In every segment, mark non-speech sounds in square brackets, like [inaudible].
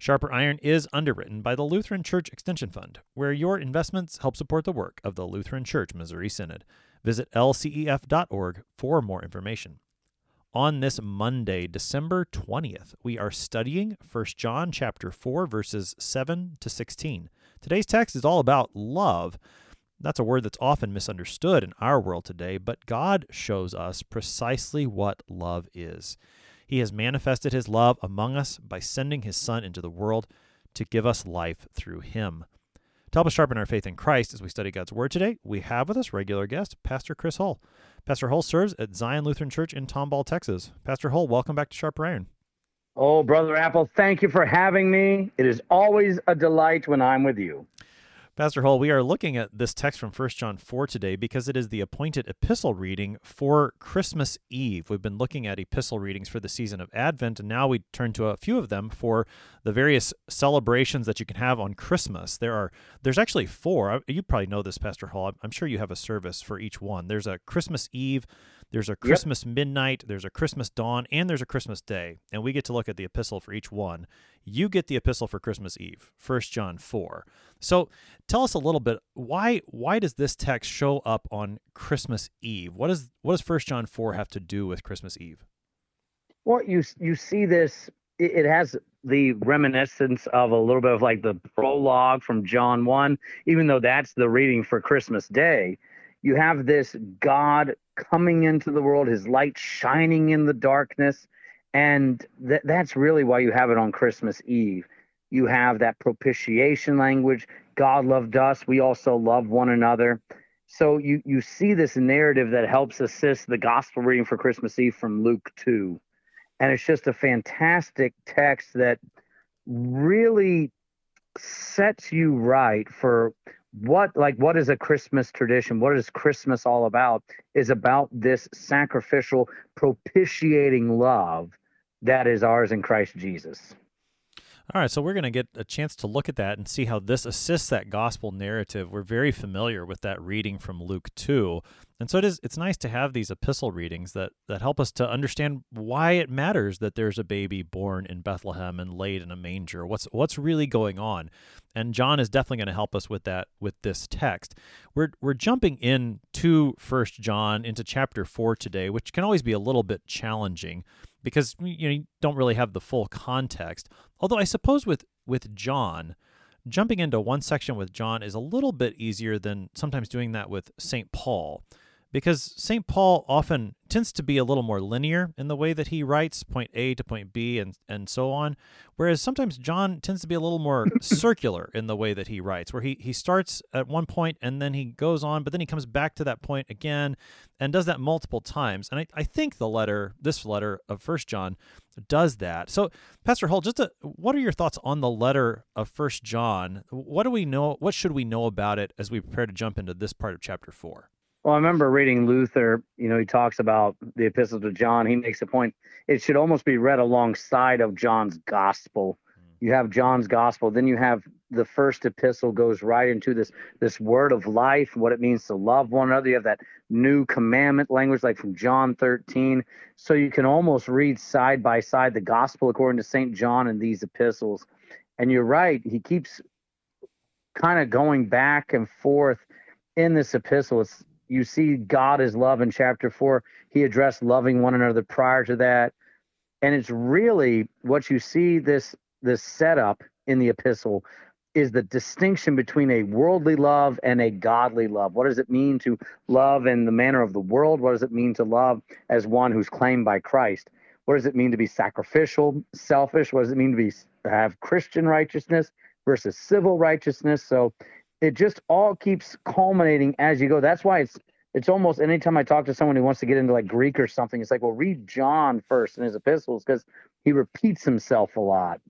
Sharper Iron is underwritten by the Lutheran Church Extension Fund, where your investments help support the work of the Lutheran Church Missouri Synod. Visit lcef.org for more information. On this Monday, December 20th, we are studying 1 John chapter 4 verses 7 to 16. Today's text is all about love. That's a word that's often misunderstood in our world today, but God shows us precisely what love is. He has manifested his love among us by sending his Son into the world to give us life through him. To help us sharpen our faith in Christ as we study God's Word today, we have with us regular guest, Pastor Chris Hull. Pastor Hull serves at Zion Lutheran Church in Tomball, Texas. Pastor Hull, welcome back to Sharper Iron. Oh, Brother Appel, thank you for having me. It is always a delight when I'm with you. Pastor Hall, we are looking at this text from 1 John 4 today because it is the appointed epistle reading for Christmas Eve. We've been looking at epistle readings for the season of Advent, and now we turn to a few of them for the various celebrations that you can have on Christmas. There are there's actually four. You probably know this, Pastor Hall. I'm sure you have a service for each one. There's a Christmas Eve, there's a Christmas yep. midnight, there's a Christmas dawn, and there's a Christmas day. And we get to look at the epistle for each one. You get the epistle for Christmas Eve, 1 John 4. So tell us a little bit why why does this text show up on Christmas Eve? What does what does 1 John 4 have to do with Christmas Eve? Well, you you see this it, it has the reminiscence of a little bit of like the prologue from John 1, even though that's the reading for Christmas Day. You have this God coming into the world, his light shining in the darkness. And th- that's really why you have it on Christmas Eve. You have that propitiation language. God loved us. We also love one another. So you, you see this narrative that helps assist the gospel reading for Christmas Eve from Luke 2. And it's just a fantastic text that really sets you right for what like what is a christmas tradition? What is christmas all about? Is about this sacrificial propitiating love that is ours in christ jesus all right, so we're going to get a chance to look at that and see how this assists that gospel narrative. We're very familiar with that reading from Luke 2. And so it is it's nice to have these epistle readings that that help us to understand why it matters that there's a baby born in Bethlehem and laid in a manger. What's what's really going on? And John is definitely going to help us with that with this text. We're we're jumping in to First John into chapter 4 today, which can always be a little bit challenging because you, know, you don't really have the full context. Although I suppose with with John, jumping into one section with John is a little bit easier than sometimes doing that with St. Paul because St. Paul often tends to be a little more linear in the way that he writes, point A to point B, and, and so on. Whereas sometimes John tends to be a little more [coughs] circular in the way that he writes, where he, he starts at one point and then he goes on, but then he comes back to that point again and does that multiple times. And I, I think the letter, this letter of First John, does that. So, Pastor Hull, just a, what are your thoughts on the letter of First John? What do we know? What should we know about it as we prepare to jump into this part of chapter four? Well, I remember reading Luther, you know, he talks about the epistle to John. He makes a point, it should almost be read alongside of John's gospel. Hmm. You have John's gospel, then you have the first epistle goes right into this this word of life, what it means to love one another. You have that new commandment language like from John 13. So you can almost read side by side the gospel according to St. John and these epistles. And you're right, he keeps kind of going back and forth in this epistle. It's you see God is love in chapter four. He addressed loving one another prior to that. And it's really what you see this this setup in the epistle is the distinction between a worldly love and a godly love. What does it mean to love in the manner of the world? What does it mean to love as one who's claimed by Christ? What does it mean to be sacrificial, selfish? What does it mean to be have Christian righteousness versus civil righteousness? So it just all keeps culminating as you go. That's why it's it's almost anytime I talk to someone who wants to get into like Greek or something, it's like, well, read John first in his epistles because he repeats himself a lot.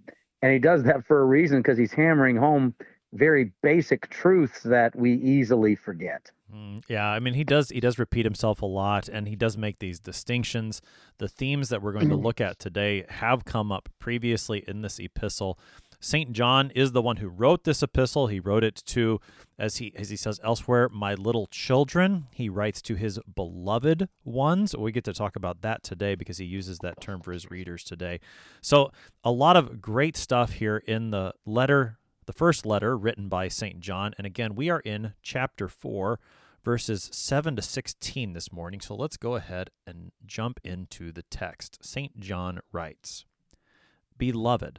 And he does that for a reason because he's hammering home very basic truths that we easily forget. Mm, yeah, I mean he does he does repeat himself a lot and he does make these distinctions. The themes that we're going to look at today have come up previously in this epistle. St. John is the one who wrote this epistle. He wrote it to as he as he says elsewhere, my little children. He writes to his beloved ones. We get to talk about that today because he uses that term for his readers today. So, a lot of great stuff here in the letter the first letter written by St. John. And again, we are in chapter 4, verses 7 to 16 this morning. So let's go ahead and jump into the text. St. John writes Beloved,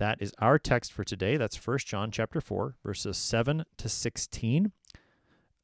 That is our text for today. That's 1 John chapter 4, verses 7 to 16.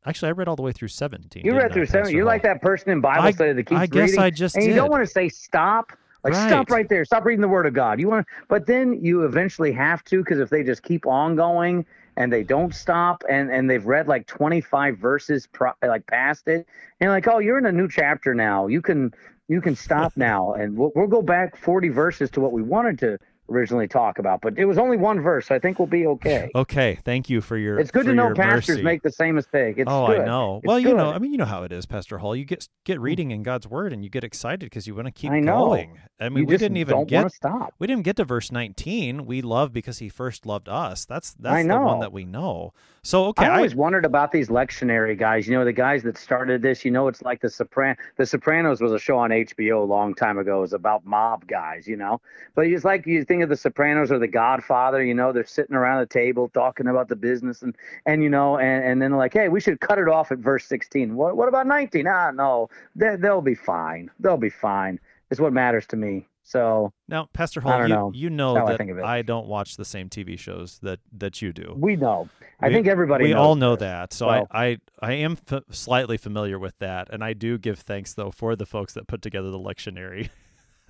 Actually, I read all the way through 17. You read through 7. You're like that person in Bible I, study that keeps I guess reading. I just and did. you don't want to say stop. Like Right. stop right there. Stop reading the Word of God. You want, but then you eventually have to because if they just keep on going and they don't stop and and they've read like 25 verses pro, like past it and like oh you're in a new chapter now. You can you can stop [laughs] now and we'll, we'll go back 40 verses to what we wanted to originally talk about. But it was only one verse. So I think we'll be okay. Okay, thank you for your. It's good to know pastors mercy. make the same mistake. It's oh, good. I know. It's well, you know. I mean, you know how it is, Pastor Hall. You get get mm. reading in God's Word, and you get excited because you want to keep I know. going. I mean, you we didn't even get to stop. we didn't get to verse nineteen. We love because He first loved us. That's that's I the one that we know. So okay, I I, always wondered about these lectionary guys. You know, the guys that started this. You know, it's like the Sopran. The Sopranos was a show on HBO a long time ago. It was about mob guys. You know, but it's like you think of the Sopranos or the Godfather. You know, they're sitting around the table talking about the business and and you know, and and then like, hey, we should cut it off at verse sixteen. What what about nineteen? Ah, no, they, they'll be fine. They'll be fine. Is what matters to me. So now, Pastor I Hall, you know. you know I that think it. I don't watch the same TV shows that that you do. we know. I We- think everybody. we all know that so So- I, I i am f- slightly familiar with that and i do give thanks though for the folks that put together the lectionary [laughs]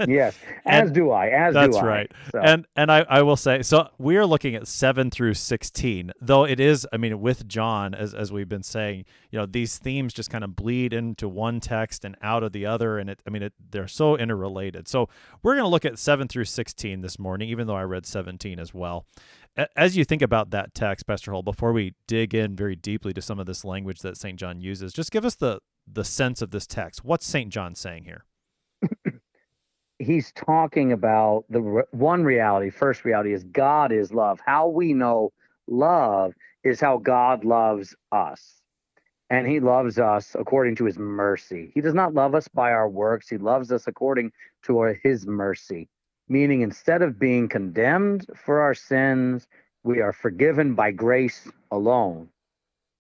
Yes, [laughs] And as do I. As that's do I. That's right So. and and I, I will say so we are looking at 7 through 16 though it is i mean with john as as we've been saying you know these themes just kind of bleed into one text and out of the other and it i mean it, they're so interrelated so we're going to look at 7 through 16 this morning even though i read 17 as well as you think about that text pastor Hull, before we dig in very deeply to some of this language that st john uses just give us the the sense of this text what's st john saying here he's talking about the re- one reality first reality is god is love. How we know love is how god loves us. And he loves us according to his mercy. He does not love us by our works. He loves us according to our- his mercy. Meaning instead of being condemned for our sins we are forgiven by grace alone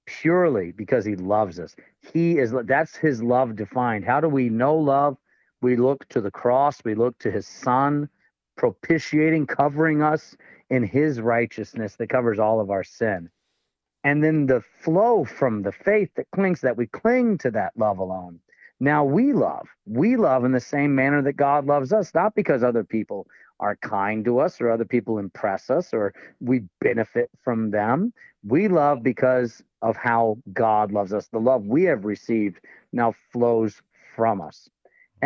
purely because he loves us. He is that's his love defined. How do we know love we look to the cross, we look to his son, propitiating, covering us in his righteousness that covers all of our sin. And then the flow from the faith that clings, that we cling to that love alone. Now we love. We love in the same manner that God loves us, not because other people are kind to us or other people impress us or we benefit from them. We love because of how God loves us. The love we have received now flows from us.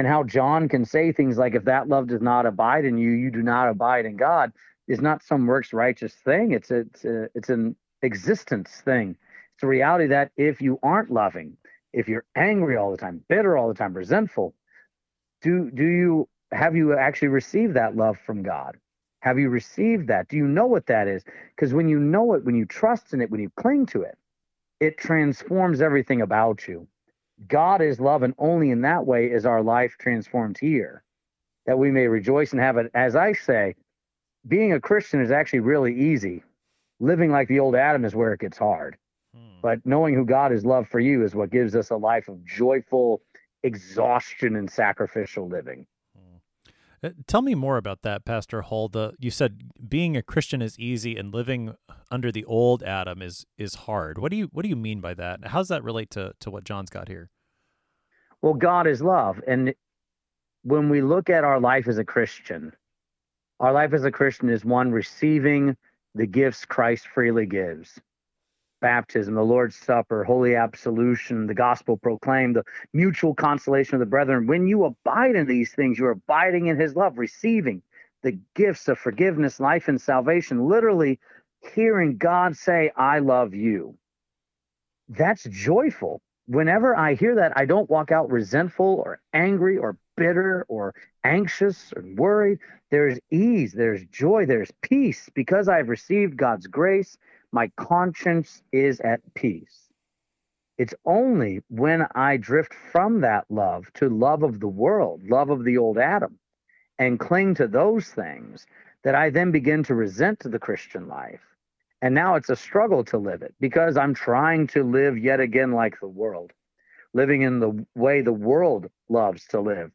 And how John can say things like, if that love does not abide in you, you do not abide in God, is not some works righteous thing. It's a, it's a, it's an existence thing. It's a reality that if you aren't loving, if you're angry all the time, bitter all the time, resentful, do do you have you actually received that love from God? Have you received that? Do you know what that is? Because when you know it, when you trust in it, when you cling to it, it transforms everything about you. God is love, and only in that way is our life transformed here, that we may rejoice and have it. As I say, being a Christian is actually really easy. Living like the old Adam is where it gets hard. Hmm. But knowing who God is love for you is what gives us a life of joyful exhaustion and sacrificial living. Uh, tell me more about that, Pastor Hull. The you said being a Christian is easy and living under the old Adam is is hard. What do you what do you mean by that? How does that relate to to what John's got here? Well, God is love, and when we look at our life as a Christian, our life as a Christian is one receiving the gifts Christ freely gives baptism, the Lord's Supper, holy absolution, the gospel proclaimed, the mutual consolation of the brethren. When you abide in these things, you're abiding in his love, receiving the gifts of forgiveness, life, and salvation, literally hearing God say, I love you. That's joyful. Whenever I hear that, I don't walk out resentful or angry or bitter or anxious or worried. There's ease, there's joy, there's peace because I've received God's grace my conscience is at peace. It's only when I drift from that love to love of the world, love of the old Adam, and cling to those things that I then begin to resent the Christian life. And now it's a struggle to live it because I'm trying to live yet again like the world, living in the way the world loves to live,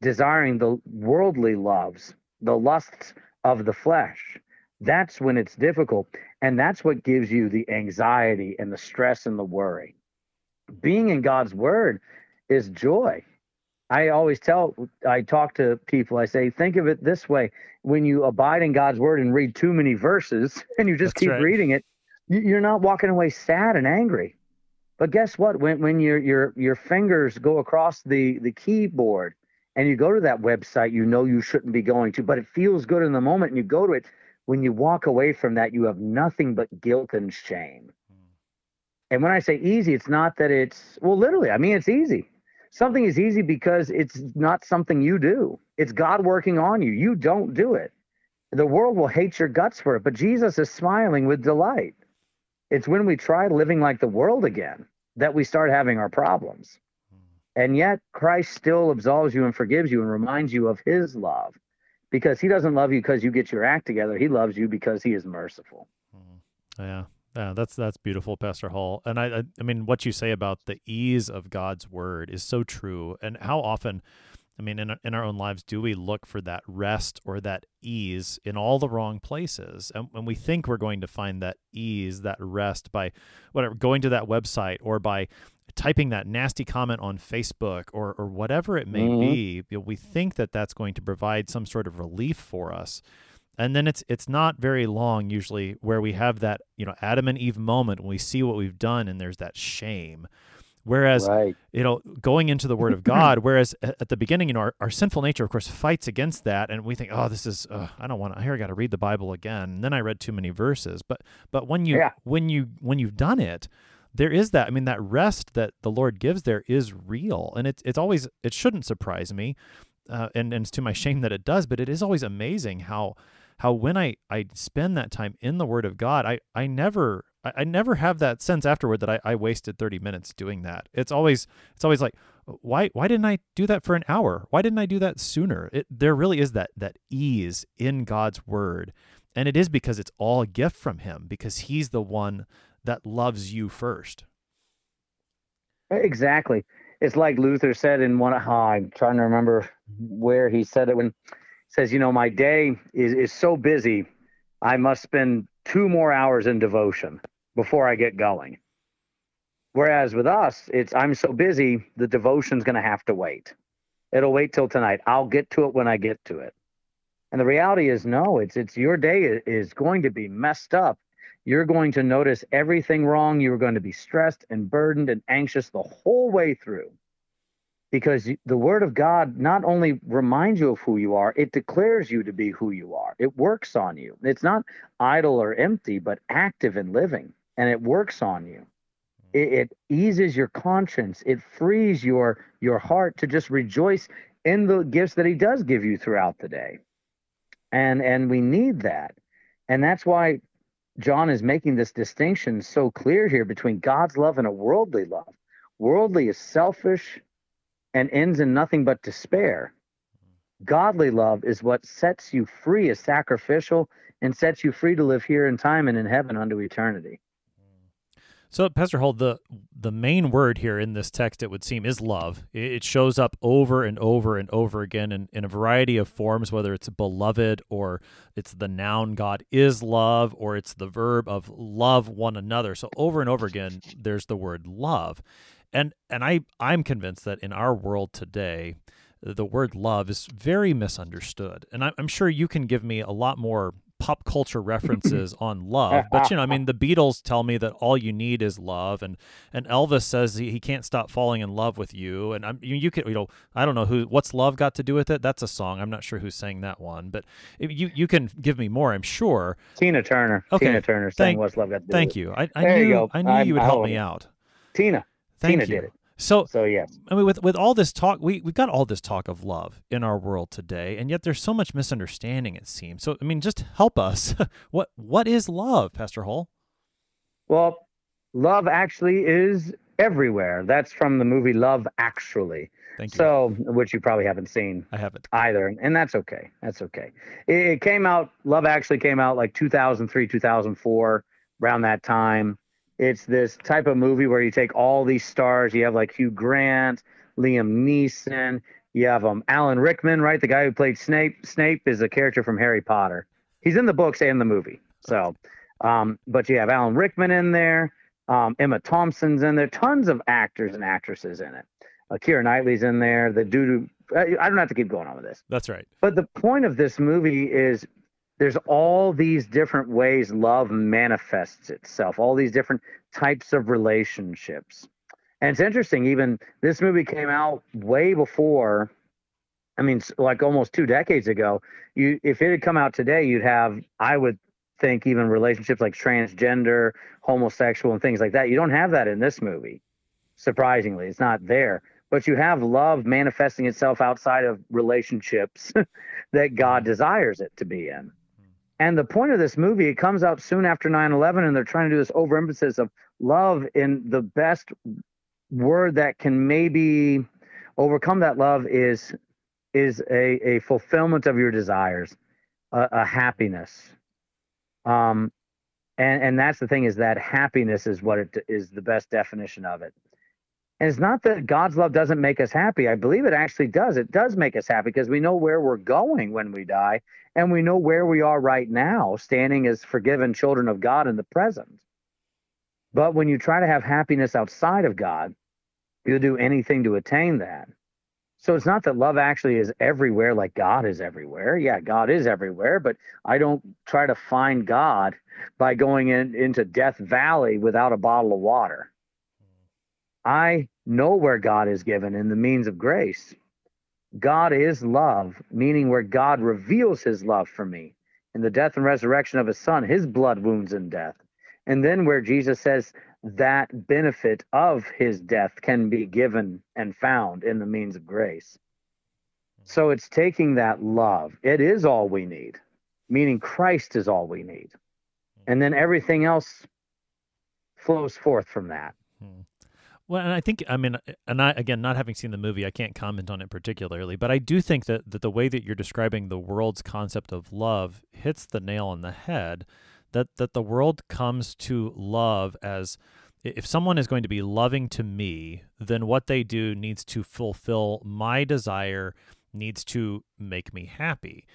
desiring the worldly loves, the lusts of the flesh. That's when it's difficult. And that's what gives you the anxiety and the stress and the worry. Being in God's word is joy. I always tell, I talk to people, I say, think of it this way when you abide in God's word and read too many verses [laughs] and you just That's keep right. reading it, you're not walking away sad and angry. But guess what? When, when your, your, your fingers go across the, the keyboard and you go to that website you know you shouldn't be going to, but it feels good in the moment and you go to it, when you walk away from that, you have nothing but guilt and shame. And when I say easy, it's not that it's, well, literally, I mean, it's easy. Something is easy because it's not something you do, it's God working on you. You don't do it. The world will hate your guts for it, but Jesus is smiling with delight. It's when we try living like the world again that we start having our problems. And yet, Christ still absolves you and forgives you and reminds you of his love because he doesn't love you because you get your act together. He loves you because he is merciful. Mm-hmm. Yeah. Yeah, that's that's beautiful, Pastor Hall. And I, I, I mean, what you say about the ease of God's word is so true. And how often, I mean, in in our own lives, do we look for that rest or that ease in all the wrong places? And when we think we're going to find that ease, that rest by whatever, going to that website or by typing that nasty comment on Facebook or or whatever it may mm-hmm. be, you know, we think that that's going to provide some sort of relief for us. And then it's it's not very long usually where we have that, you know, Adam and Eve moment when we see what we've done and there's that shame. Whereas, right. you know, going into the Word of God, whereas at the beginning, you know, our, our sinful nature, of course, fights against that, and we think, oh, this is, uh, I don't want to. Here, I got to read the Bible again. And then I read too many verses. But, but when you, yeah. when you, when you've done it, there is that. I mean, that rest that the Lord gives there is real, and it's it's always it shouldn't surprise me, uh, and and it's to my shame that it does. But it is always amazing how how when I I spend that time in the Word of God, I I never I, I never have that sense afterward that I, I wasted thirty minutes doing that. It's always it's always like why why didn't I do that for an hour? Why didn't I do that sooner? It, there really is that that ease in God's Word. And it is because it's all a gift from him because he's the one that loves you first. Exactly. It's like Luther said in one. Oh, I'm trying to remember where he said it when he says, "You know, my day is is so busy, I must spend two more hours in devotion before I get going." Whereas with us, it's I'm so busy, the devotion's going to have to wait. It'll wait till tonight. I'll get to it when I get to it. And the reality is, no, it's it's your day is going to be messed up. You're going to notice everything wrong. You're going to be stressed and burdened and anxious the whole way through. Because the word of God not only reminds you of who you are, it declares you to be who you are. It works on you. It's not idle or empty, but active and living, and it works on you it, it eases your conscience it frees your your heart to just rejoice in the gifts that he does give you throughout the day and and we need that and that's why john is making this distinction so clear here between god's love and a worldly love. Worldly is selfish and ends in nothing but despair. Godly love is what sets you free is sacrificial and sets you free to live here in time and in heaven unto eternity so, Pastor Hull, the the main word here in this text, it would seem, is love. It shows up over and over and over again in, in a variety of forms, whether it's beloved or it's the noun God is love or it's the verb of love one another. So over and over again, there's the word love. And and I I'm convinced that in our world today, the word love is very misunderstood. And I'm sure you can give me a lot more pop culture [laughs] references on love. But you know, I mean, [laughs] the Beatles tell me that all you need is love, and and Elvis says he, he can't stop falling in love with you. And I'm you, you can you know I don't know who what's love got to do with it. That's a song. I'm not sure who sang that one, but you you can give me more. I'm sure. Tina Turner. Okay. Tina Turner sang "What's Love Got to Do." Thank you. I, I knew you I knew I'm, you would help me out. Tina. Thank Tina you. did it. So, so yes. I mean, with with all this talk, we we've got all this talk of love in our world today, and yet there's so much misunderstanding. It seems. So, I mean, just help us. [laughs] what what is love, Pastor Hull? Well, love actually is everywhere. That's from the movie Love Actually. Thank you. So, which you probably haven't seen. I haven't either, and that's okay. That's okay. It, it came out. Love Actually came out like 2003, 2004, around that time it's this type of movie where you take all these stars. You have like Hugh Grant, Liam Neeson. You have um Alan Rickman, right? The guy who played Snape. Snape is a character from Harry Potter. He's in the books and the movie. So, um, but you have Alan Rickman in there. Um, Emma Thompson's in there. Tons of actors and actresses in it. Uh, Keira Knightley's in there. The dude. I, I don't have to keep going on with this. That's right. But the point of this movie is there's all these different ways love manifests itself, all these different types of relationships. And it's interesting, even this movie came out way before, I mean, like almost two decades ago. You, if it had come out today, you'd have, I would think, even relationships like transgender, homosexual, and things like that. You don't have that in this movie. Surprisingly, it's not there. But you have love manifesting itself outside of relationships [laughs] that God desires it to be in. And the point of this movie, it comes out soon after 9 11, and they're trying to do this overemphasis of love in the best word that can maybe overcome that love is is a, a fulfillment of your desires, a, a happiness. Um, and and that's the thing is that happiness is what it is the best definition of it. And it's not that God's love doesn't make us happy. I believe it actually does. It does make us happy because we know where we're going when we die, and we know where we are right now, standing as forgiven children of God in the present. But when you try to have happiness outside of God, you'll do anything to attain that. So it's not that love actually is everywhere like God is everywhere. Yeah, God is everywhere, but I don't try to find God by going in, into Death Valley without a bottle of water. I know where God is given in the means of grace. God is love, meaning where God reveals his love for me in the death and resurrection of his son, his blood wounds and death. And then where Jesus says that benefit of his death can be given and found in the means of grace. So it's taking that love. It is all we need, meaning Christ is all we need. And then everything else flows forth from that. Hmm. Well, and I think I mean, and I again, not having seen the movie, I can't comment on it particularly, but I do think that that the way that you're describing the world's concept of love hits the nail on the head. That that the world comes to love as if someone is going to be loving to me, then what they do needs to fulfill my desire, needs to make me happy.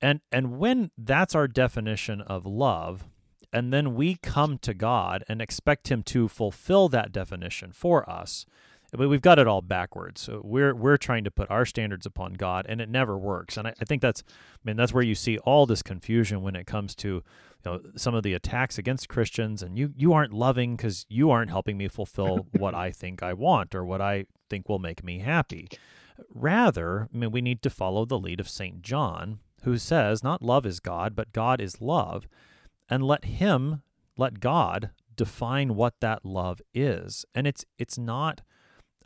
And and when that's our definition of love, and then we come to God and expect Him to fulfill that definition for us. But we've got it all backwards. So we're we're trying to put our standards upon God, and it never works. And I, I think that's, I mean, that's where you see all this confusion when it comes to, you know, some of the attacks against Christians. And you you aren't loving because you aren't helping me fulfill [laughs] what I think I want or what I think will make me happy. Rather, I mean, we need to follow the lead of Saint John, who says, not love is God, but God is love, and let Him, let God define what that love is. And it's it's not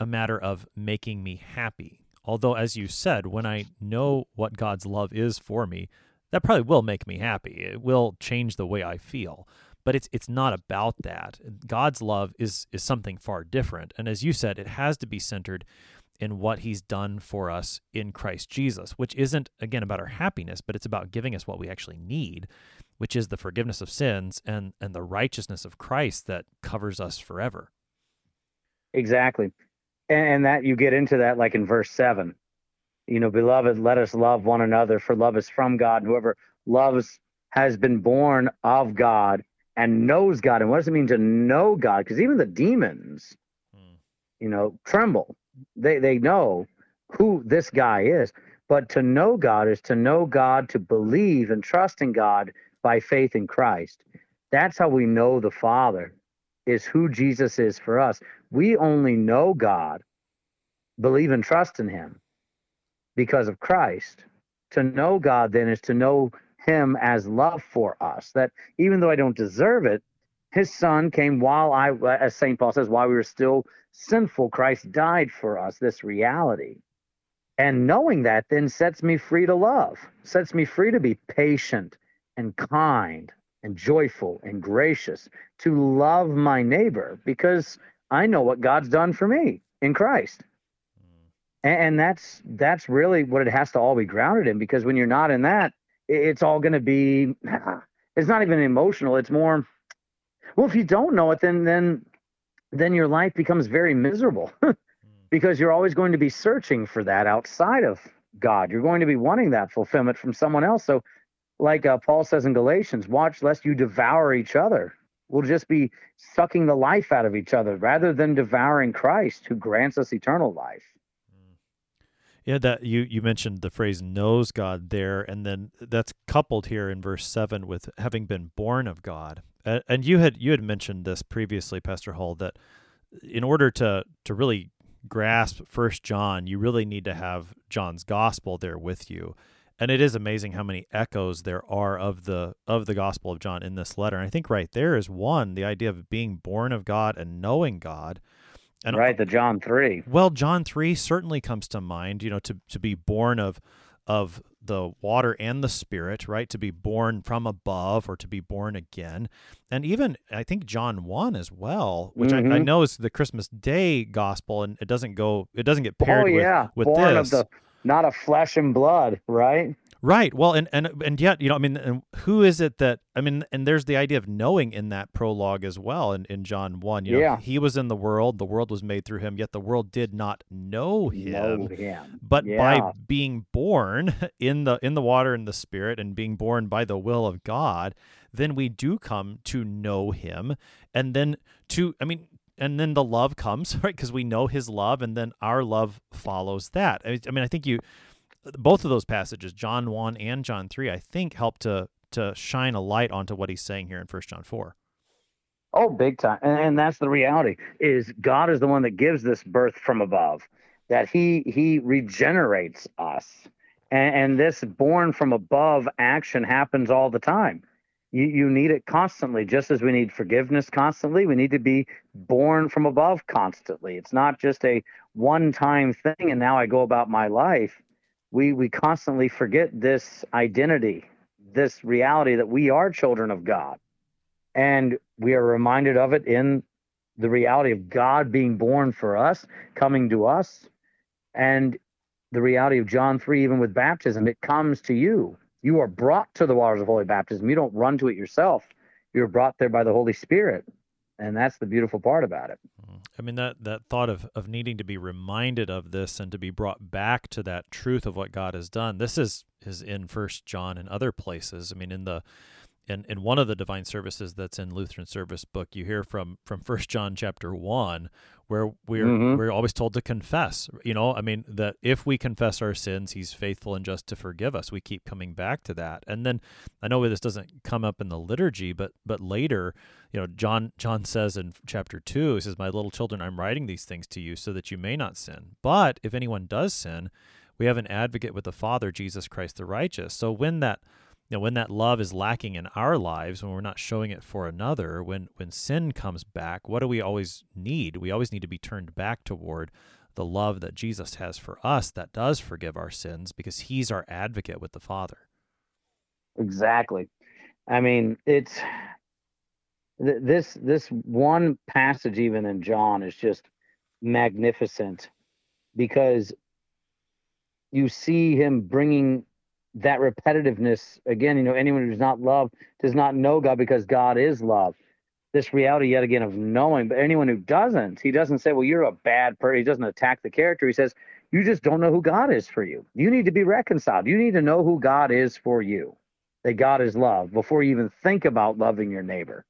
a matter of making me happy. Although, as you said, when I know what God's love is for me, that probably will make me happy. It will change the way I feel. But it's it's not about that. God's love is is something far different. And as you said, it has to be centered in what he's done for us in Christ Jesus, which isn't again about our happiness, but it's about giving us what we actually need, which is the forgiveness of sins and and the righteousness of Christ that covers us forever. Exactly. And, that you get into that like in verse 7 you know beloved let us love one another for love is from god whoever loves has been born of god and knows god. And what does it mean to know god? Because even the demons hmm. you know tremble. They they know who this guy is. But to know god is to know god to believe and trust in god by faith in christ that's how we know the father is who jesus is for us we only know God, believe and trust in Him because of Christ. To know God then is to know Him as love for us. That even though I don't deserve it, His Son came while I, as St. Paul says, while we were still sinful, Christ died for us, this reality. And knowing that then sets me free to love, sets me free to be patient and kind and joyful and gracious, to love my neighbor because I know what God's done for me in Christ. Mm. And, and that's that's really what it has to all be grounded in because when you're not in that, it's all going to be [sighs] it's not even emotional, it's more well if you don't know it then then then your life becomes very miserable [laughs] mm. because you're always going to be searching for that outside of God. You're going to be wanting that fulfillment from someone else. So like uh, Paul says in Galatians, watch lest you devour each other We'll just be sucking the life out of each other rather than devouring Christ who grants us eternal life. Mm. Yeah, that you you mentioned the phrase knows God there, and then that's coupled here in verse seven with having been born of God. And, and you had you had mentioned this previously, Pastor Hull, that in order to to really grasp First John, you really need to have John's gospel there with you and it is amazing how many echoes there are of the of the gospel of john in this letter and i think right there is one the idea of being born of god and knowing god and right the john 3 well john 3 certainly comes to mind you know to to be born of of the water and the spirit right to be born from above or to be born again and even i think john 1 as well which mm-hmm. I, I, mm-hmm. know is the christmas day gospel and it doesn't go it doesn't get paired oh, yeah. with, with born this of the not a flesh and blood, right? Right. Well, and and and yet, you know, I mean, who is it that I mean, and there's the idea of knowing in that prologue as well in, in John 1, you know, yeah. he was in the world, the world was made through him, yet the world did not know him. Know him. But yeah. by being born [laughs] in the in the water and the spirit and being born by the will of God, then we do come to know him and then to I mean, and then the love comes [laughs] right? Because we know his love and then our love follows that. I mean, I think you both of those passages john 1 and john 3 i think help to to shine a light onto what he's saying here in first john 4 oh big time. And, and that's the reality is god is the one that gives this birth from above that he he regenerates us. And, and this born from above action happens all the time you, you need it constantly, just as we need forgiveness constantly. We need to be born from above constantly. It's not just a one time thing and now I go about my life. We, we constantly forget this identity, this reality that we are children of God. And we are reminded of it in the reality of God being born for us, coming to us, and the reality of John 3, even with baptism, it comes to you. You are brought to the waters of holy baptism. You don't run to it yourself. You're brought there by the Holy Spirit. And that's the beautiful part about it. I mean that that thought of of needing to be reminded of this and to be brought back to that truth of what God has done. This is is in First John and other places. I mean, in the in, in one of the divine services that's in Lutheran service book, you hear from from First John chapter one, where we're mm-hmm. we're always told to confess. You know, I mean that if we confess our sins, He's faithful and just to forgive us. We keep coming back to that, and then I know this doesn't come up in the liturgy, but but later, you know, John John says in chapter two, he says, "My little children, I'm writing these things to you so that you may not sin. But if anyone does sin, we have an advocate with the Father, Jesus Christ the righteous." So when that know, when that love is lacking in our lives, when we're not showing it for another, when when sin comes back, what do we always need? We always need to be turned back toward the love that Jesus has for us that does forgive our sins because he's our advocate with the Father. Exactly. I mean, it's this this one passage even in John is just magnificent because you see him bringing that repetitiveness again you know anyone who's not love does not know god because god is love. This reality yet again of knowing but anyone who doesn't he doesn't say well you're a bad person he doesn't attack the character. He says you just don't know who god is for you. You need to be reconciled. You need to know who god is for you that god is love before you even think about loving your neighbor.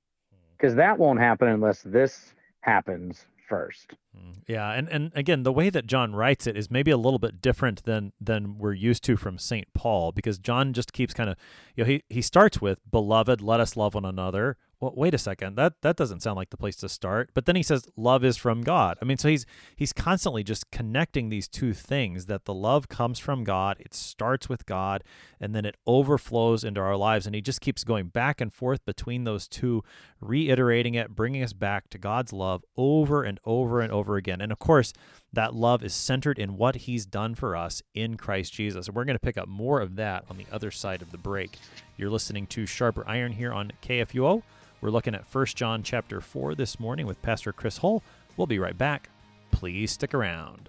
Because that won't happen unless this happens first. Mm, yeah, and and again, the way that John writes it is maybe a little bit different than than we're used to from St. Paul because John just keeps kind of you know, he he starts with beloved, let us love one another well, wait a second, that that doesn't sound like the place to start. But then he says love is from God. I mean, so he's he's constantly just connecting these two things that the love comes from God, it starts with God, and then it overflows into our lives. And he just keeps going back and forth between those two, reiterating it, bringing us back to God's love over and over and over again. And of course, that love is centered in what he's done for us in Christ Jesus. And we're going to pick up more of that on the other side of the break. You're listening to Sharper Iron here on KFUO. We're looking at 1 John chapter 4 this morning with Pastor Chris Hull. We'll be right back. Please stick around.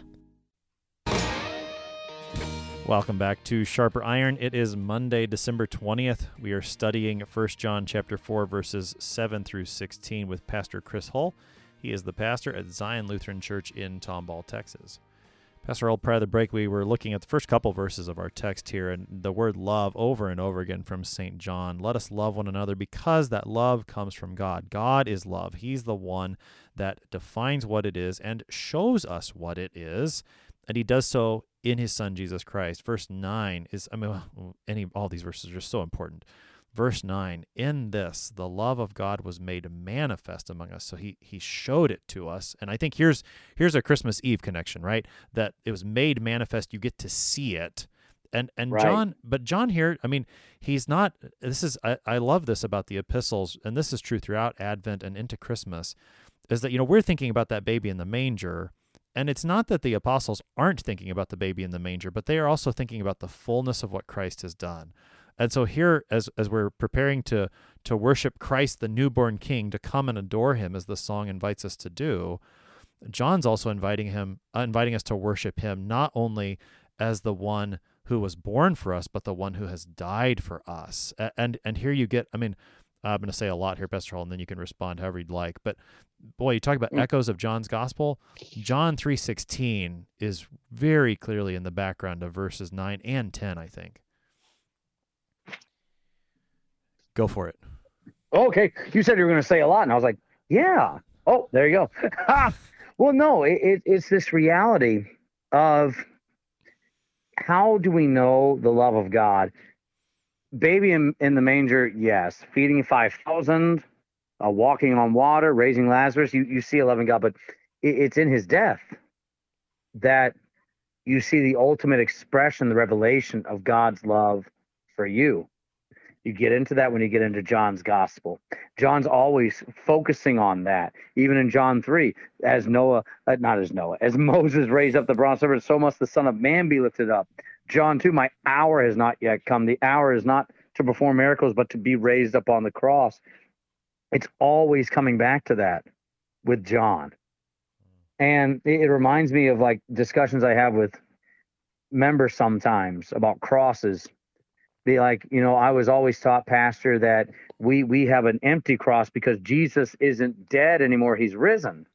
Welcome back to Sharper Iron. It is Monday, December 20th. We are studying 1 John chapter 4 verses 7 through 16 with Pastor Chris Hull. He is the pastor at Zion Lutheran Church in Tomball, Texas. Pastor Hull, prior to the break, we were looking at the first couple verses of our text here and the word love over and over again from St. John. Let us love one another because that love comes from God. God is love. He's the one that defines what it is and shows us what it is. And he does so in his son Jesus Christ. Verse 9 is I mean any all these verses are so important. Verse 9, in this the love of God was made manifest among us. So he he showed it to us. And I think here's here's a Christmas Eve connection, right? That it was made manifest, you get to see it. And and right. John, but John here, I mean, he's not this is I, I love this about the epistles, and this is true throughout Advent and into Christmas, is that you know, we're thinking about that baby in the manger and it's not that the apostles aren't thinking about the baby in the manger, but they are also thinking about the fullness of what Christ has done. And so here, as as we're preparing to to worship Christ, the newborn King, to come and adore Him, as the song invites us to do, John's also inviting him, uh, inviting us to worship Him not only as the one who was born for us, but the one who has died for us. And and here you get, I mean, I'm going to say a lot here, Pastor Hall, and then you can respond however you'd like. But boy, you talk about mm. echoes of John's gospel. John 3:16 is very clearly in the background of verses 9 and 10, I think. Go for it. Okay, you said you were going to say a lot, and I was like, yeah. Oh, there you go. [laughs] well, no, it, it, it's this reality of how do we know the love of God? Baby in, in the manger, yes. Feeding 5,000, uh, walking on water, raising Lazarus, you, you see a loving God, but it, it's in his death that you see the ultimate expression, the revelation of God's love for you. You get into that when you get into John's gospel. John's always focusing on that. Even in John 3, as Noah, uh, not as Noah, as [laughs] Moses raised up the bronze serpent, so must the Son of Man be lifted up. John 2, my hour has not yet come. The hour is not to perform miracles, but to be raised up on the cross. It's always coming back to that with John. And it, it reminds me of like discussions I have with members sometimes about crosses be like, you know, I was always taught, Pastor, that we we have an empty cross because Jesus isn't dead anymore; he's risen.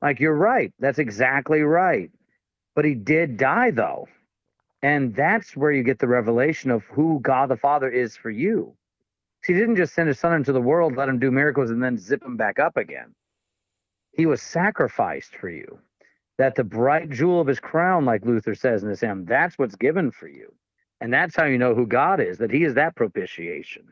Like you're right, that's exactly right. But he did die though, and that's where you get the revelation of who God the Father is for you. He didn't just send his son into the world, let him do miracles, and then zip him back up again. He was sacrificed for you. That the bright jewel of his crown, like Luther says in this hymn, that's what's given for you. And that's how you know who God is, that He is that propitiation.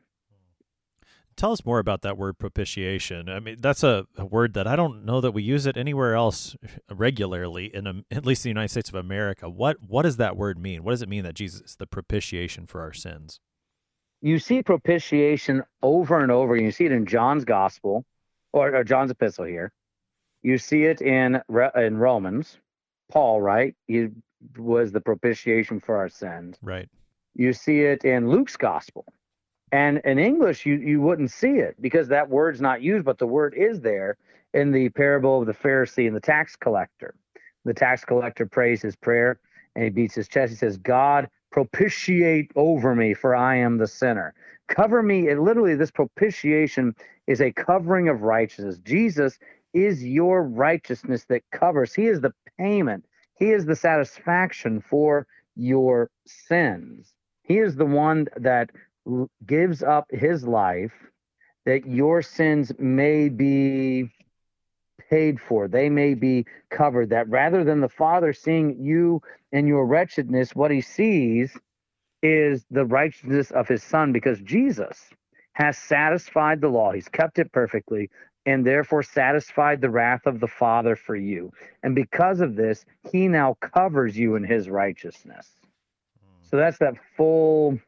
Tell us more about that word propitiation. I mean, that's a, a word that I don't know that we use it anywhere else regularly in a, at least the United States of America. What what does that word mean? What does it mean that Jesus is the propitiation for our sins? You see propitiation over and over. You see it in John's gospel or, or John's epistle here. You see it in in Romans. Paul, right? He was the propitiation for our sins. Right. You see it in Luke's gospel. And in English, you, you wouldn't see it because that word's not used, but the word is there in the parable of the Pharisee and the tax collector. The tax collector prays his prayer and he beats his chest. He says, God, propitiate over me, for I am the sinner. Cover me. And literally, this propitiation is a covering of righteousness. Jesus is your righteousness that covers, He is the payment he is the satisfaction for your sins. He is the one that gives up his life that your sins may be paid for, they may be covered. That rather than the Father seeing you and your wretchedness, what he sees is the righteousness of his Son because Jesus has satisfied the law. He's kept it perfectly and therefore satisfied the wrath of the Father for you. And because of this, he now covers you in his righteousness. Hmm. So that's that full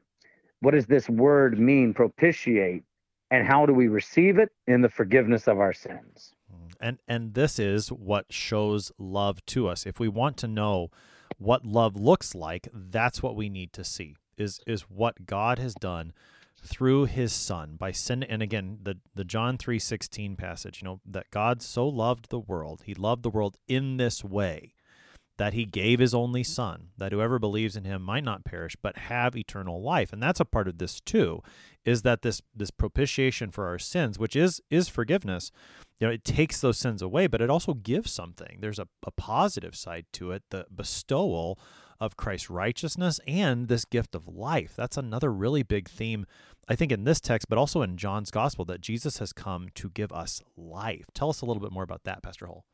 what does this word mean, propitiate? And how do we receive it? In the forgiveness of our sins. And and this is what shows love to us. If we want to know what love looks like, that's what we need to see. Is is what God has done through his son by sending and again the the John 3:16 passage you know that God so loved the world he loved the world in this way that he gave his only son that whoever believes in him might not perish but have eternal life and that's a part of this too is that this this propitiation for our sins which is is forgiveness you know it takes those sins away but it also gives something there's a, a positive side to it the bestowal of Christ's righteousness and this gift of life. That's another really big theme, I think, in this text, but also in John's gospel, that Jesus has come to give us life. Tell us a little bit more about that, Pastor Hull.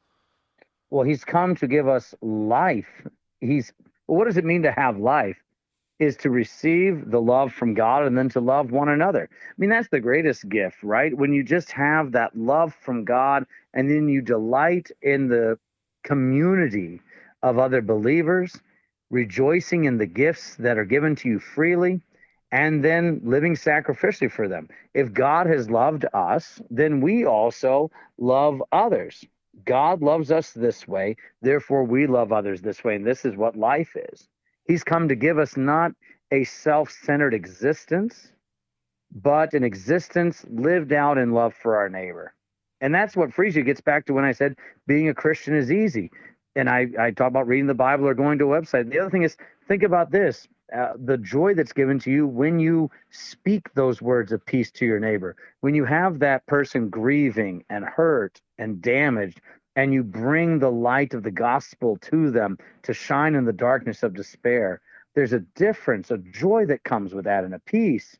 Well, he's come to give us life. He's what does it mean to have life? Is to receive the love from God and then to love one another. I mean, that's the greatest gift, right? When you just have that love from God and then you delight in the community of other believers rejoicing in the gifts that are given to you freely, and then living sacrificially for them. If God has loved us, then we also love others. God loves us this way, therefore we love others this way. And this is what life is. He's come to give us not a self centered existence, but an existence lived out in love for our neighbor. And that's what frees you. Gets back to when I said being a Christian is easy and I, I talk about reading the Bible or going to a website. The other thing is think about this uh, the joy that's given to you when you speak those words of peace to your neighbor, when you have that person grieving and hurt and damaged, and you bring the light of the gospel to them to shine in the darkness of despair. There's a difference, a joy that comes with that, and a peace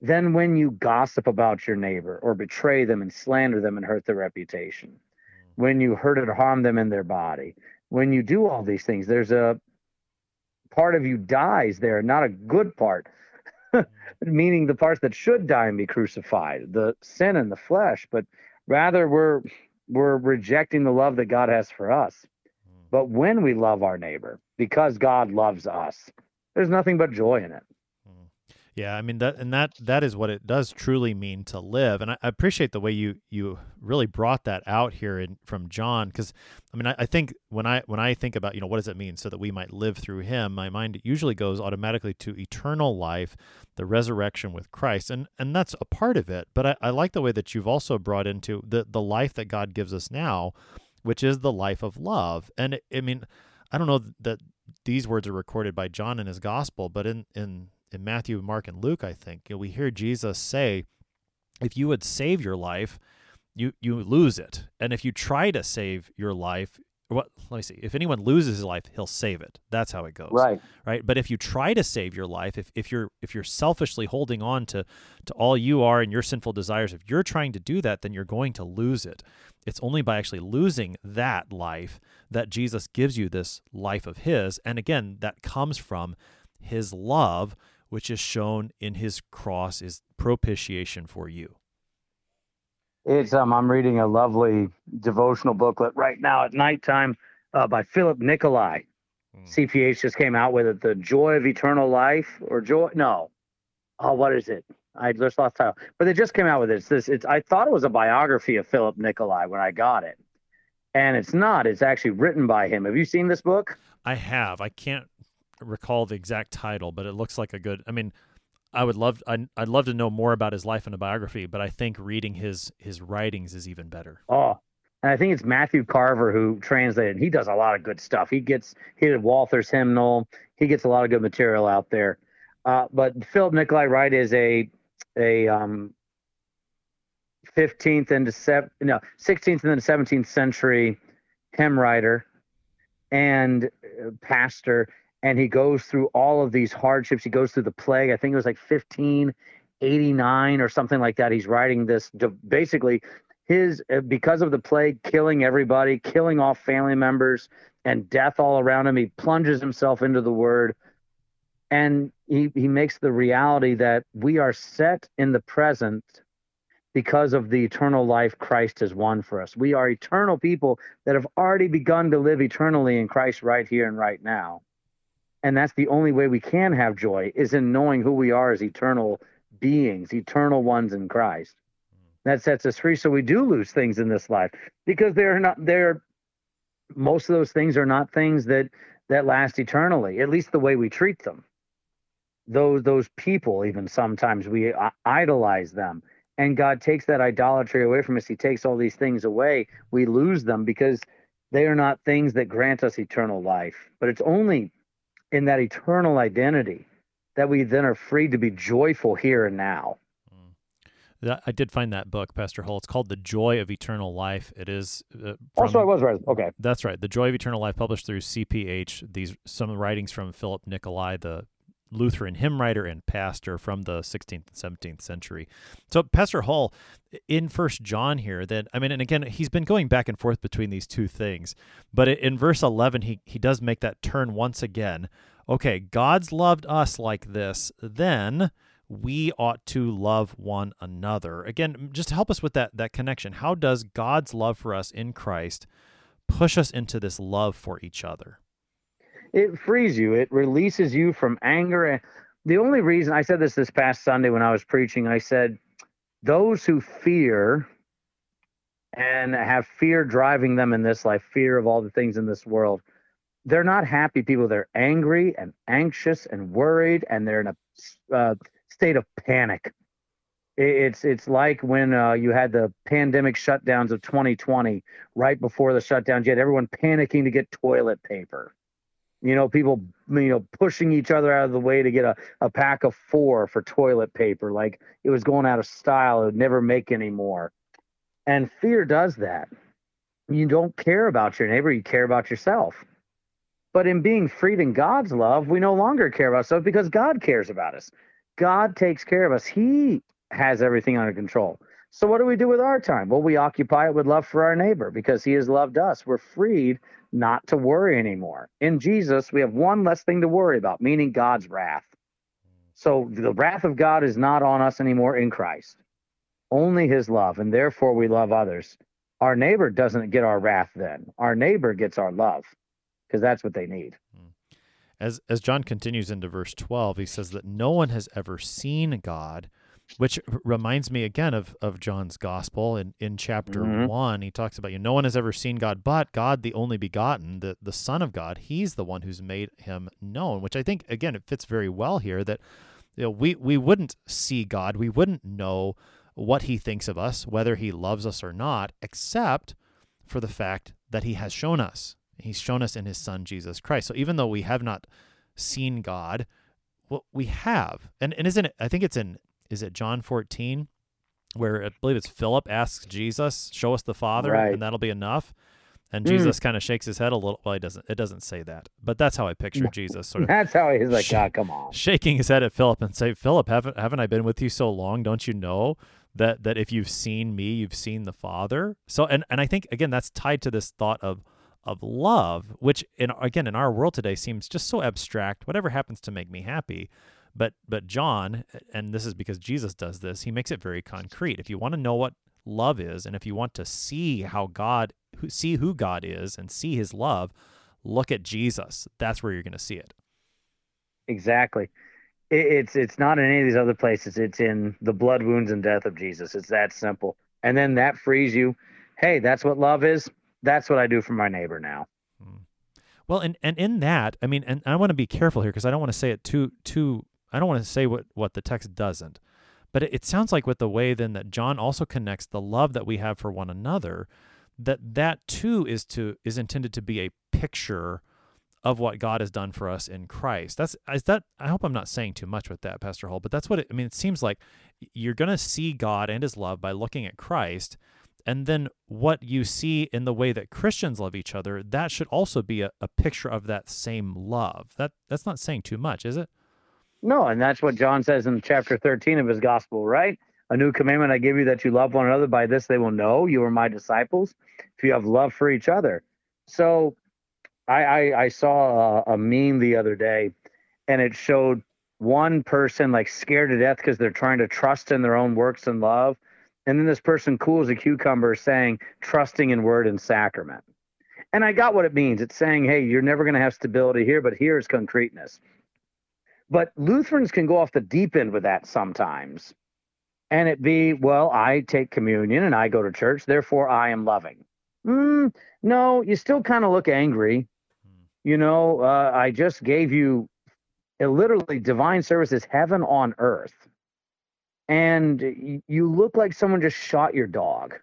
than when you gossip about your neighbor or betray them and slander them and hurt their reputation. When you hurt or harm them in their body when you do all these things. There's a part of you dies there, not a good part, [laughs] meaning the parts that should die and be crucified, the sin and the flesh, but rather we're we're rejecting the love that God has for us. But when we love our neighbor, because God loves us, there's nothing but joy in it. Yeah, I mean that, and that that is what it does truly mean to live. And I, I appreciate the way you you really brought that out here in, from John, because I mean I, I, think when I when I think about you know what does it mean so that we might live through Him, my mind usually goes automatically to eternal life, the resurrection with Christ, and and that's a part of it. But I, I like the way that you've also brought into the the life that God gives us now, which is the life of love. And I mean, I don't know that these words are recorded by John in his gospel, but in in in Matthew, Mark, and Luke, I think, you know, we hear Jesus say, if you would save your life, you you lose it. And if you try to save your life, what let me see. If anyone loses his life, he'll save it. That's how it goes. Right. Right. But if you try to save your life, if, if you're if you're selfishly holding on to to all you are and your sinful desires, if you're trying to do that, then you're going to lose it. It's only by actually losing that life that Jesus gives you this life of his. And again, that comes from his love which is shown in his cross is propitiation for you. It's um I'm reading a lovely devotional booklet right now at nighttime uh, by Philip Nicolai. Mm. CPH just came out with it, The Joy of Eternal Life or Joy no. Oh, what is it? I just lost title. But they just came out with it. It's this it's I thought it was a biography of Philip Nicolai when I got it. And it's not. It's actually written by him. Have you seen this book? I have. I can't recall the exact title, but it looks like a good. I mean, I would love. I'd, I'd love to know more about his life and a biography, but I think reading his his writings is even better. Oh, and I think it's Matthew Carver who translated. He does a lot of good stuff. He gets he did Walther's hymnal. He gets a lot of good material out there. Uh, but Philip Nicolai right is a a um, 15th and no 16th and then 17th century hymn writer and uh, pastor and he goes through all of these hardships. He goes through the plague. I think it was like 1589 or something like that. He's writing this basically his uh, because of the plague killing everybody, killing off family members and death all around him. He plunges himself into the word and he he makes the reality that we are set in the present because of the eternal life Christ has won for us. We are eternal people that have already begun to live eternally in Christ right here and right now and that's the only way we can have joy is in knowing who we are as eternal beings eternal ones in christ. Mm. That sets us free. So we do lose things in this life because they're not they're most of those things are not things that that last eternally at least the way we treat them. Those those people even sometimes we uh, idolize them. And god takes that idolatry away from us. He takes all these things away. We lose them because they are not things that grant us eternal life. But it's only in that eternal identity that we then are free to be joyful here and now. Mm. I did find that book, Pastor Hull. It's called The Joy of Eternal Life. It is. Uh, from, also, I was right. Okay, that's right. The Joy of Eternal Life, published through CPH. These some writings from Philip Nicolai, the Lutheran hymn writer and pastor from the 16th and 17th century. So, Pastor Hall in First John here, that I mean, and again, he's been going back and forth between these two things, but in verse 11, he he does make that turn once again. Okay, God's loved us like this, then we ought to love one another. Again, just to help us with that that connection. How does God's love for us in Christ push us into this love for each other? It frees you. It releases you from anger. And the only reason I said this this past Sunday when I was preaching, I said, those who fear and have fear driving them in this life, fear of all the things in this world, they're not happy people. They're angry and anxious and worried, and they're in a uh, state of panic. It's it's like when uh, you had the pandemic shutdowns of 2020, right before the shutdowns, you had everyone panicking to get toilet paper you know, people, you know, pushing each other out of the way to get a, a pack of four for toilet paper. Like it was going out of style. It would never make any more. And fear does that. You don't care about your neighbor, you care about yourself. But in being freed in God's love, we no longer care about ourselves because God cares about us. God takes care of us. He has everything under control. So what do we do with our time? Well, we occupy it with love for our neighbor because he has loved us. We're freed not to worry anymore. In Jesus, we have one less thing to worry about, meaning God's wrath. So the wrath of God is not on us anymore in Christ, only his love, and therefore we love others. Our neighbor doesn't get our wrath then, our neighbor gets our love because that's what they need. Hmm. as as John continues into verse 12, he says that no one has ever seen God, which reminds me again of of John's gospel in in chapter Mhm. 1. He talks about you no one has ever seen God but God the only begotten, the the son of God. He's the one who's made him known, which I think again it fits very well here that you know, we we wouldn't see God, we wouldn't know what he thinks of us, whether he loves us or not, except for the fact that he has shown us. He's shown us in his son Jesus Christ. So even though we have not seen God, well, we have. And and isn't it I think it's in is it John 14 where I believe it's Philip asks Jesus, "Show us the Father Right. and that'll be enough." And Mm. Jesus kind of shakes his head a little. Well, he doesn't. It doesn't say that, but that's how I picture Jesus, [laughs] sort of That's how he's like, God, come on. shaking his head at Philip and say, "Philip, haven't haven't I been with you so long? Don't you know that that if you've seen me, you've seen the Father?" So, and and I think again that's tied to this thought of of love, which in again in our world today seems just so abstract. Whatever happens to make me happy, but but John, and this is because Jesus does this, he makes it very concrete. If you want to know what love is, and if you want to see how God who, see who God is and see His love, look at Jesus. That's where you're going to see it. Exactly. It, it's it's not in any of these other places. It's in the blood wounds and death of Jesus. It's that simple. And then that frees you. Hey, that's what love is. That's what I do for my neighbor now. Hmm. Well, and and in that, I mean, and I want to be careful here because I don't want to say it too too. I don't want to say what what the text doesn't, but it, it sounds like with the way then that John also connects the love that we have for one another, that that too is to is intended to be a picture of what God has done for us in Christ. That's is that. I hope I'm not saying too much with that, Pastor Hull, but that's what it, I mean. It seems like you're going to see God and His love by looking at Christ, and then what you see in the way that Christians love each other, that should also be a, a picture of that same love. That that's not saying too much, is it? No, and that's what John says in chapter 13 of his gospel, right? A new commandment I give you that you love one another. By this they will know you are my disciples if you have love for each other. So I, I, I saw a, a meme the other day and it showed one person like scared to death because they're trying to trust in their own works and love. And then this person, cool as a cucumber, saying, trusting in word and sacrament. And I got what it means. It's saying, hey, you're never going to have stability here, but here's concreteness. But Lutherans can go off the deep end with that sometimes. And it be, well, I take communion and I go to church, therefore I am loving. Mm, no, you still kind of look angry. You know, uh, I just gave you it literally divine service is heaven on earth. And you look like someone just shot your dog.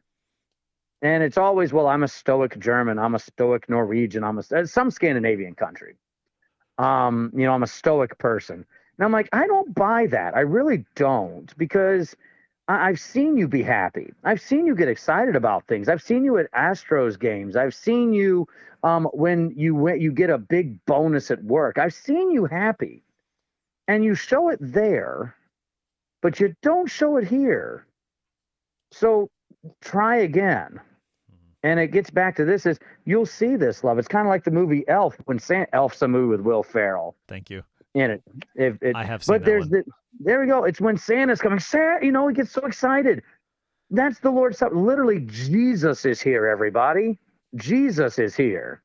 And it's always, well, I'm a stoic German, I'm a stoic Norwegian, I'm a uh, some Scandinavian country. Um, you know, I'm a stoic person. And I'm like, I don't buy that. I really don't because I- I've seen you be happy. I've seen you get excited about things. I've seen you at Astros games. I've seen you um, when you went, you get a big bonus at work. I've seen you happy, and you show it there, but you don't show it here. So try again. And it gets back to this: is you'll see this love. It's kind of like the movie Elf when San- Elf's a movie with Will Ferrell Thank you. in it. If it I have seen but there's one. the there we go. It's when Santa's coming. Santa, you know, he gets so excited. That's the Lord's Supper. Literally, Jesus is here. Everybody, Jesus is here.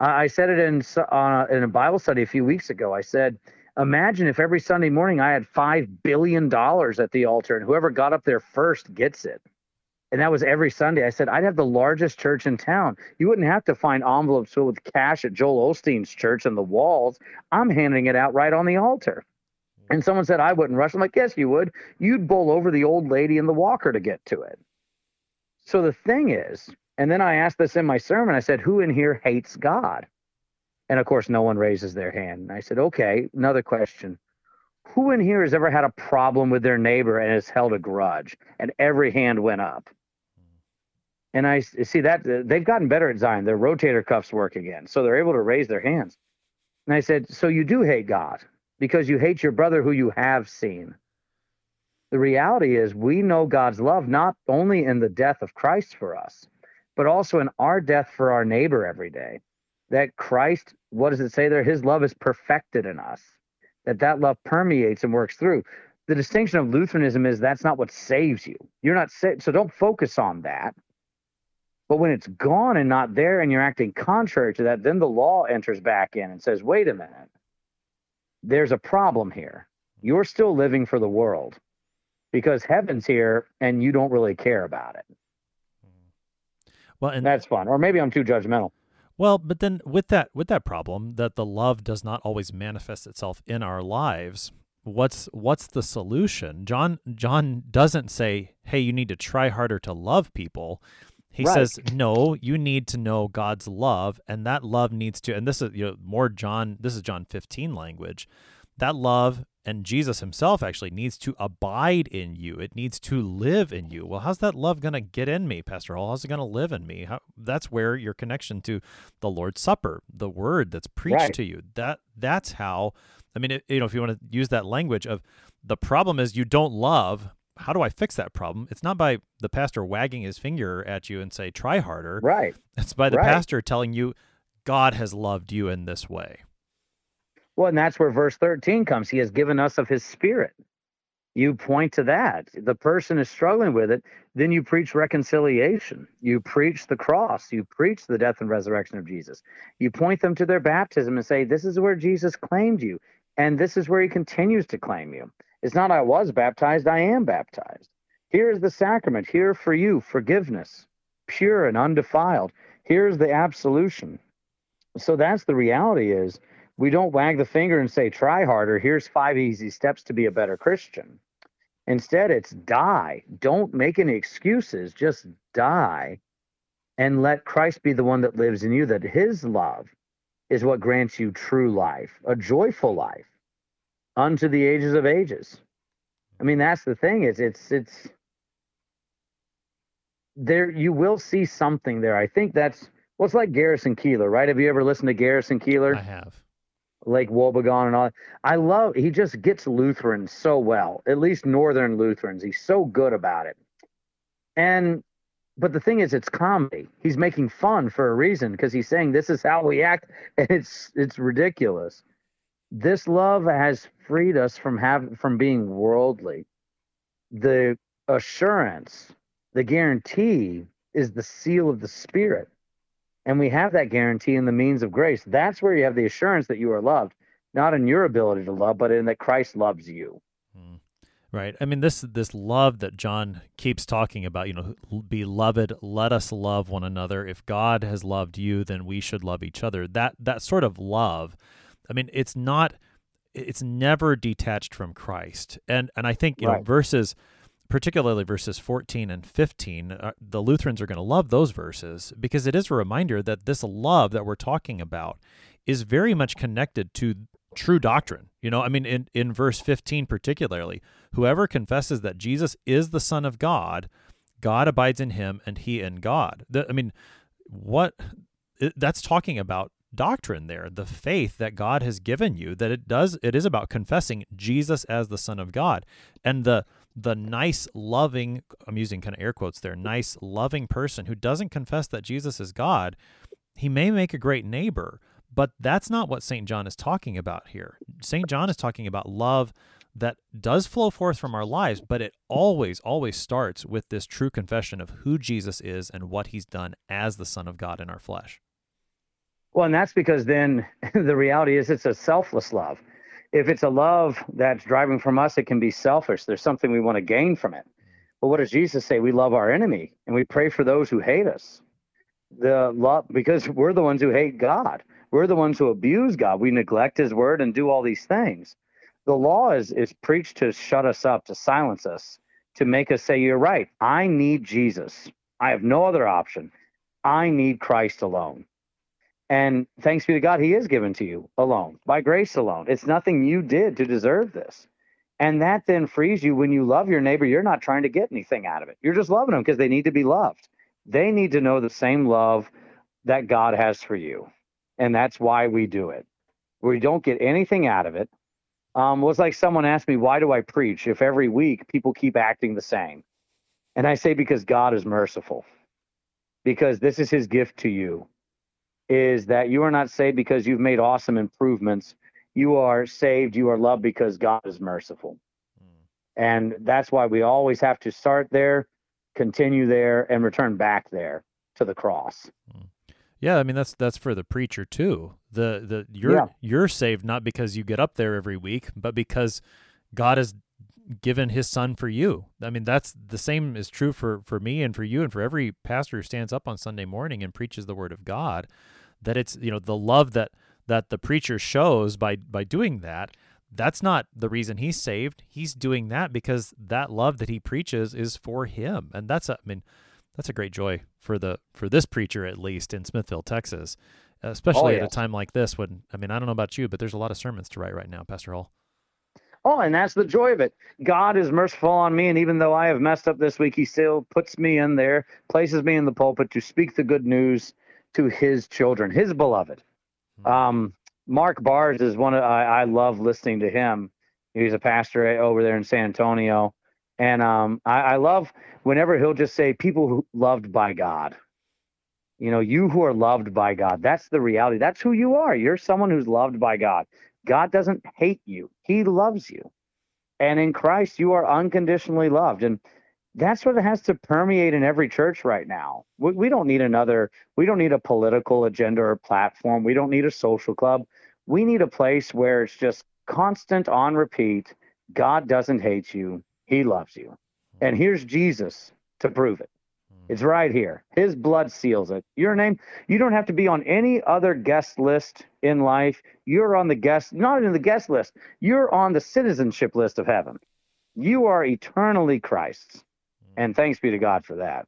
I I said it in uh, in a Bible study a few weeks ago. I said, imagine if every Sunday morning I had five billion dollars at the altar, and whoever got up there first gets it. And that was every Sunday. I said, I'd have the largest church in town. You wouldn't have to find envelopes filled with cash at Joel Osteen's church and the walls. I'm handing it out right on the altar. And someone said, I wouldn't rush. I'm like, yes, you would. You'd bowl over the old lady in the walker to get to it. So the thing is, and then I asked this in my sermon, I said, who in here hates God? And of course, no one raises their hand. And I said, okay, another question. Who in here has ever had a problem with their neighbor and has held a grudge? And every hand went up. And I see that uh, they've gotten better at Zion. Their rotator cuffs work again. So they're able to raise their hands. And I said, So you do hate God because you hate your brother who you have seen. The reality is, we know God's love not only in the death of Christ for us, but also in our death for our neighbor every day. That Christ, what does it say there? His love is perfected in us, that that love permeates and works through. The distinction of Lutheranism is that's not what saves you. You're not saved, so don't focus on that. But when it's gone and not there, and you're acting contrary to that, then the law enters back in and says, wait a minute. there's a problem here. You're still living for the world because heaven's here and you don't really care about it. Mm-hmm. Well, and that's fun. Or maybe I'm too judgmental. Well, but then with that with that problem that the love does not always manifest itself in our lives, what's what's the solution? John John doesn't say, "Hey, you need to try harder to love people." He Right. says, "No, you need to know God's love, and that love needs to." And this is you know more John. This is John fifteen language. That love and Jesus Himself actually needs to abide in you. It needs to live in you. Well, how's that love going to get in me, Pastor Hall? How's it going to live in me? How, that's where your connection to the Lord's Supper, the Word that's preached Right. to you. That that's how. I mean, it, you know, if you want to use that language of the problem is you don't love. How do I fix that problem? It's not by the pastor wagging his finger at you and say try harder. Right. [laughs] It's by the Right. pastor telling you God has loved you in this way. Well, and that's where verse 13 comes. He has given us of his spirit. You point to that. The person is struggling with it. Then you preach reconciliation. You preach the cross. You preach the death and resurrection of Jesus. You point them to their baptism and say, This is where Jesus claimed you. And this is where he continues to claim you. It's not, I was baptized, I am baptized. Here is the sacrament. Here for you, forgiveness, pure and undefiled. Here's the absolution. So that's the reality is we don't wag the finger and say try harder here's five easy steps to be a better christian instead it's die don't make any excuses just die and let christ be the one that lives in you that his love is what grants you true life a joyful life unto the ages of ages i mean that's the thing is it's it's there you will see something there i think that's well it's like Garrison Keillor right have you ever listened to Garrison Keillor I have. Lake Wobegon and all. I love he just gets Lutherans so well, at least Northern Lutherans. He's so good about it. And but the thing is, it's comedy. He's making fun for a reason because he's saying this is how we act, [laughs] and it's it's ridiculous. This love has freed us from having from being worldly. The assurance, the guarantee, is the seal of the Spirit. And we have that guarantee in the means of grace. That's where you have the assurance that you are loved, not in your ability to love, but in that Christ loves you. Hmm. Right. I mean this this love that John keeps talking about, you know, beloved, let us love one another. If God has loved you, then we should love each other. That that sort of love. I mean, it's not it's never detached from Christ. And and I think, you know, Right. verses particularly verses 14 and 15, uh, the Lutherans are going to love those verses because it is a reminder that this love that we're talking about is very much connected to true doctrine. You know, I mean, in, in verse 15 particularly, whoever confesses that Jesus is the Son of God, God abides in him and he in God. The, I mean, what that's talking about doctrine there the faith that god has given you that it does it is about confessing jesus as the son of god. And the the nice loving i'm using kind of air quotes there nice loving person who doesn't confess that jesus is god he may make a great neighbor but that's not what st john is talking about here. St john is talking about love that does flow forth from our lives but it always always starts with this true confession of who jesus is and what he's done as the son of god in our flesh Well, and that's because then [laughs] the reality is it's a selfless love. If it's a love that's driving from us, it can be selfish. There's something we want to gain from it. But what does Jesus say? We love our enemy and we pray for those who hate us. The love because we're the ones who hate God. We're the ones who abuse God. We neglect his word and do all these things. The law is is preached to shut us up, to silence us, to make us say, You're right. I need Jesus. I have no other option. I need Christ alone. And thanks be to God, He is given to you alone, by grace alone. It's nothing you did to deserve this. And that then frees you when you love your neighbor, you're not trying to get anything out of it. You're just loving them because they need to be loved. They need to know the same love that God has for you. And that's why we do it. We don't get anything out of it. Um, it was like someone asked me, Why do I preach if every week people keep acting the same? And I say, Because God is merciful, because this is His gift to you is that you are not saved because you've made awesome improvements. You are saved, you are loved because God is merciful. Hmm. And that's why we always have to start there, continue there, and return back there to the cross. Hmm. Yeah, I mean that's that's for the preacher too. The the you're Yeah. you're saved not because you get up there every week, but because God has given his son for you. I mean that's the same is true for for me and for you and for every pastor who stands up on Sunday morning and preaches the word of God that it's you know the love that that the preacher shows by by doing that that's not the reason he's saved. He's doing that because that love that he preaches is for him. And that's a, I mean that's a great joy for the for this preacher at least in Smithville, Texas, especially oh, at a time like this when I mean I don't know about you, but there's a lot of sermons to write right now, Pastor Hall. Oh, and that's the joy of it. God is merciful on me, and even though I have messed up this week, He still puts me in there, places me in the pulpit to speak the good news to His children, His beloved. Um, Mark Bars is one of I, I love listening to him. He's a pastor over there in San Antonio, and um, I, I love whenever he'll just say, "People who loved by God." You know, you who are loved by God. That's the reality. That's who you are. You're someone who's loved by God. God doesn't hate you. He loves you. And in Christ, you are unconditionally loved. And that's what it has to permeate in every church right now. We, we don't need another, we don't need a political agenda or platform. We don't need a social club. We need a place where it's just constant on repeat. God doesn't hate you. He loves you. And here's Jesus to prove it. Hmm. It's right here. His blood seals it. Your name, you don't have to be on any other guest list in life. You're on the guest, not in the guest list. You're on the citizenship list of heaven. You are eternally Christ's. And thanks be to God for that.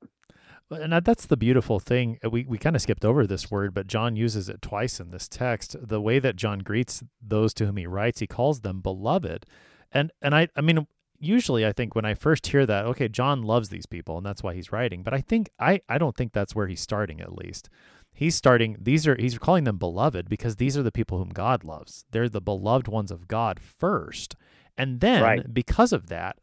And that's the beautiful thing. Uh, We we kind of skipped over this word, but John uses it twice in this text. The way that John greets those to whom he writes, he calls them beloved. And and I I mean usually I think when I first hear that, okay, John loves these people and that's why he's writing. But I think I I don't think that's where he's starting at least. He's starting these are he's calling them beloved because these are the people whom God loves. They're the beloved ones of God first. And then Right. because of that,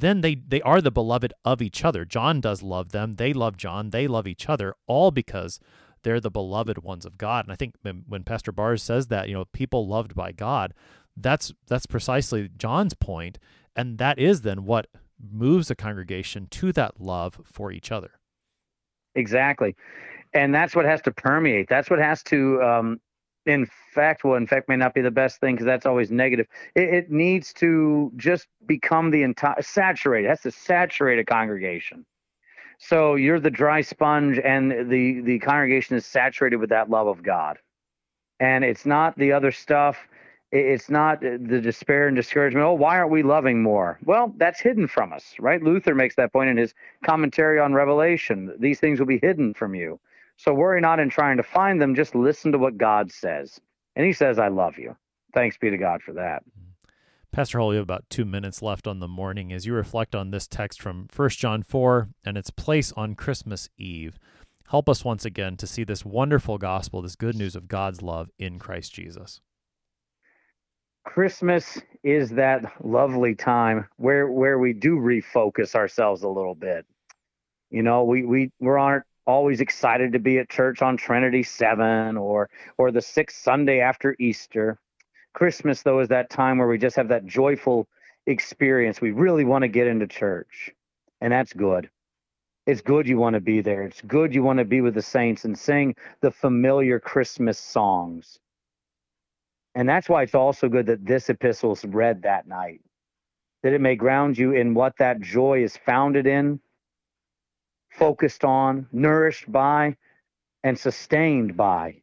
then they they are the beloved of each other. John does love them. They love John. They love each other all because they're the beloved ones of God. And I think when, Pastor Bars says that, you know, people loved by God, that's that's precisely John's point, and that is then what moves a congregation to that love for each other. Exactly. And that's what has to permeate. That's what has to um, infect. Well, in fact may not be the best thing because that's always negative. It, it needs to just become the entire, saturate. It has to saturate a congregation. So you're the dry sponge, and the, the congregation is saturated with that love of God. And it's not the other stuff. It's not the despair and discouragement. Oh, why aren't we loving more? Well, that's hidden from us, right? Luther makes that point in his commentary on Revelation. These things will be hidden from you. So worry not in trying to find them. Just listen to what God says. And he says, I love you. Thanks be to God for that. Pastor Hall, you have about two minutes left on the morning as you reflect on this text from 1 John 4 and its place on Christmas Eve. Help us once again to see this wonderful gospel, this good news of God's love in Christ Jesus. Christmas is that lovely time where where we do refocus ourselves a little bit. You know, we we we aren't always excited to be at church on Trinity 7 or or the sixth Sunday after Easter. Christmas though is that time where we just have that joyful experience. We really want to get into church. And that's good. It's good you want to be there. It's good you want to be with the saints and sing the familiar Christmas songs. And that's why it's also good that this epistle is read that night, that it may ground you in what that joy is founded in, focused on, nourished by, and sustained by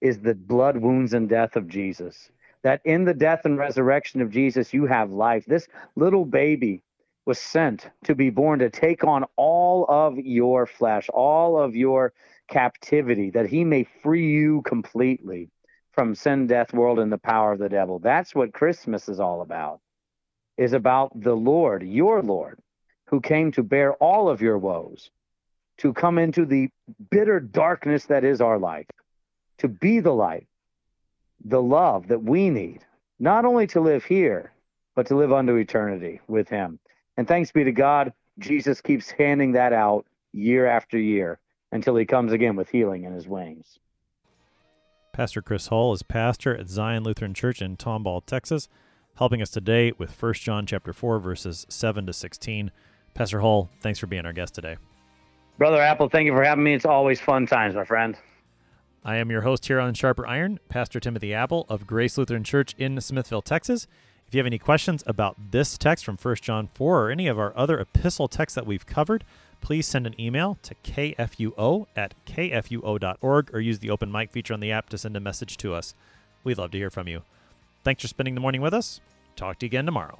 is the blood, wounds, and death of Jesus. That in the death and resurrection of Jesus, you have life. This little baby was sent to be born to take on all of your flesh, all of your captivity, that he may free you completely from sin, death, world, and the power of the devil. That's what Christmas is all about. Is about the Lord, your Lord, who came to bear all of your woes, to come into the bitter darkness that is our life, to be the light, the love that we need, not only to live here, but to live unto eternity with Him. And thanks be to God, Jesus keeps handing that out year after year until He comes again with healing in His wings. Pastor Chris Hall is pastor at Zion Lutheran Church in Tomball, Texas, helping us today with 1 John chapter 4 verses 7 to 16. Pastor Hall, thanks for being our guest today. Brother Appel, thank you for having me. It's always fun times, my friend. I am your host here on Sharper Iron, Pastor Timothy Appel of Grace Lutheran Church in Smithville, Texas. If you have any questions about this text from 1 John 4 or any of our other epistle texts that we've covered, please send an email to kfuo at kfuo.org or use the open mic feature on the app to send a message to us. We'd love to hear from you. Thanks for spending the morning with us. Talk to you again tomorrow.